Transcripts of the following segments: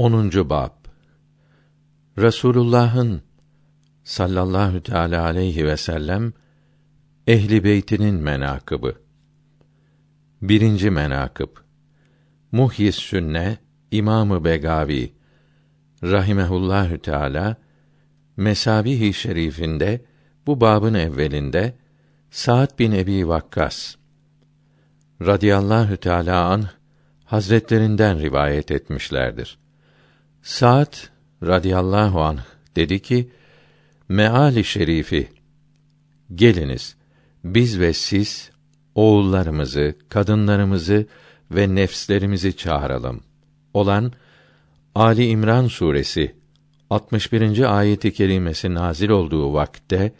10. bab Resulullah'ın sallallahu teala aleyhi ve sellem ehli beytinin menakıbı. Birinci menakıb Muhyis Sünne İmamı Begavi rahimehullahü teala Mesabih-i Şerifinde bu babın evvelinde Sa'd bin Ebi Vakkas radıyallahu teala anh hazretlerinden rivayet etmişlerdir. Sa'd radıyallahu anh dedi ki: Meali şerifi geliniz biz ve siz oğullarımızı, kadınlarımızı ve nefslerimizi çağıralım. Olan Ali İmran suresi 61. ayeti kerimesi nazil olduğu vakitte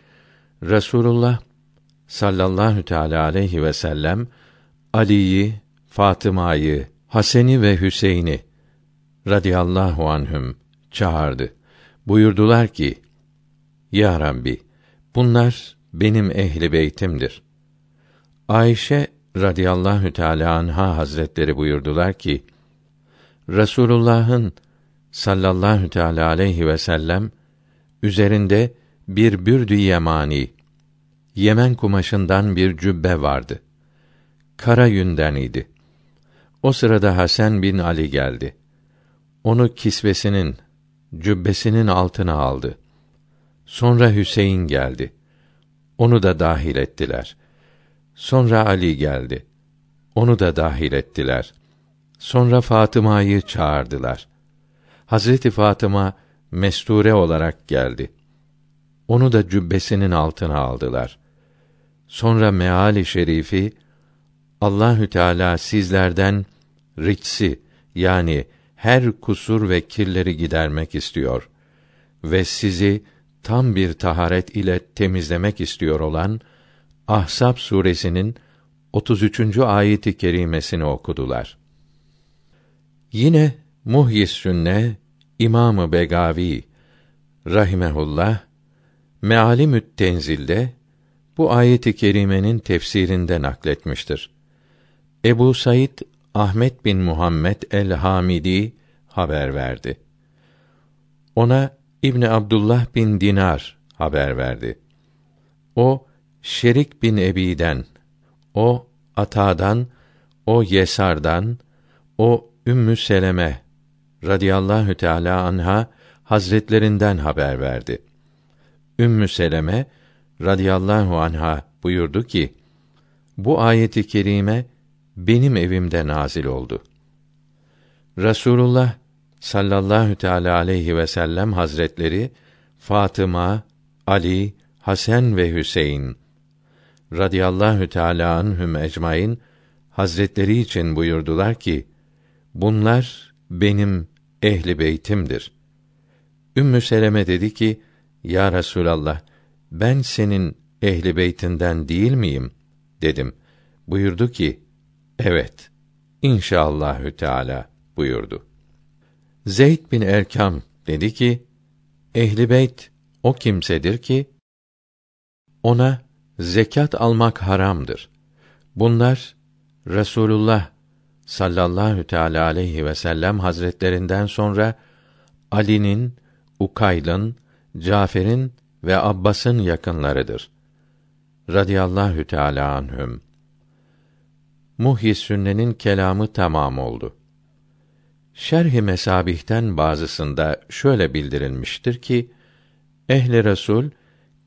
Resulullah sallallahu teala aleyhi ve sellem Ali'yi, Fatıma'yı, Hasen'i ve Hüseyin'i radıyallahu anhüm çağırdı. Buyurdular ki: Ya Rabbi, bunlar benim ehli beytimdir. Ayşe radıyallahu teala anha hazretleri buyurdular ki: Resulullah'ın sallallahu teala aleyhi ve sellem üzerinde bir bürdü yemani Yemen kumaşından bir cübbe vardı. Kara yünden idi. O sırada Hasan bin Ali geldi. Onu kisvesinin, cübbesinin altına aldı. Sonra Hüseyin geldi. Onu da dahil ettiler. Sonra Ali geldi. Onu da dahil ettiler. Sonra Fatıma'yı çağırdılar. Hazreti Fatıma mesture olarak geldi. Onu da cübbesinin altına aldılar. Sonra meali şerifi Allahü Teala sizlerden ritsi yani her kusur ve kirleri gidermek istiyor ve sizi tam bir taharet ile temizlemek istiyor olan Ahsap suresinin 33. ayeti kerimesini okudular. Yine Muhyis Sünne İmamı Begavi rahimehullah Mealimü't Tenzil'de bu ayeti kerimenin tefsirinde nakletmiştir. Ebu Said Ahmet bin Muhammed el-Hamidi haber verdi. Ona İbni Abdullah bin Dinar haber verdi. O Şerik bin Ebi'den, o Ata'dan, o Yesar'dan, o Ümmü Seleme radıyallahu teala anha hazretlerinden haber verdi. Ümmü Seleme radıyallahu anha buyurdu ki: Bu ayeti kerime benim evimde nazil oldu. Rasulullah sallallahu teala aleyhi ve sellem hazretleri Fatıma, Ali, Hasan ve Hüseyin radıyallahu teala anhum ecmaîn hazretleri için buyurdular ki bunlar benim ehli beytimdir. Ümmü Seleme dedi ki: Ya Resulallah, ben senin ehli beytinden değil miyim? dedim. Buyurdu ki: Evet. İnşallahü Teala buyurdu. Zeyd bin Erkam dedi ki: Ehli beyt o kimsedir ki ona zekat almak haramdır. Bunlar Resulullah sallallahu teala aleyhi ve sellem hazretlerinden sonra Ali'nin, Ukayl'ın, Cafer'in ve Abbas'ın yakınlarıdır. Radiyallahu teala anhüm. Muhyi Sünne'nin kelamı tamam oldu. Şerh-i Mesabih'ten bazısında şöyle bildirilmiştir ki ehli Resul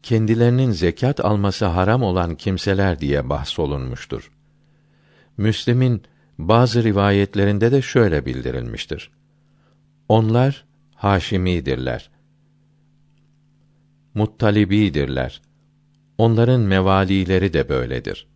kendilerinin zekat alması haram olan kimseler diye bahsolunmuştur. Müslim'in bazı rivayetlerinde de şöyle bildirilmiştir. Onlar Haşimidirler. Muttalibidirler. Onların mevalileri de böyledir.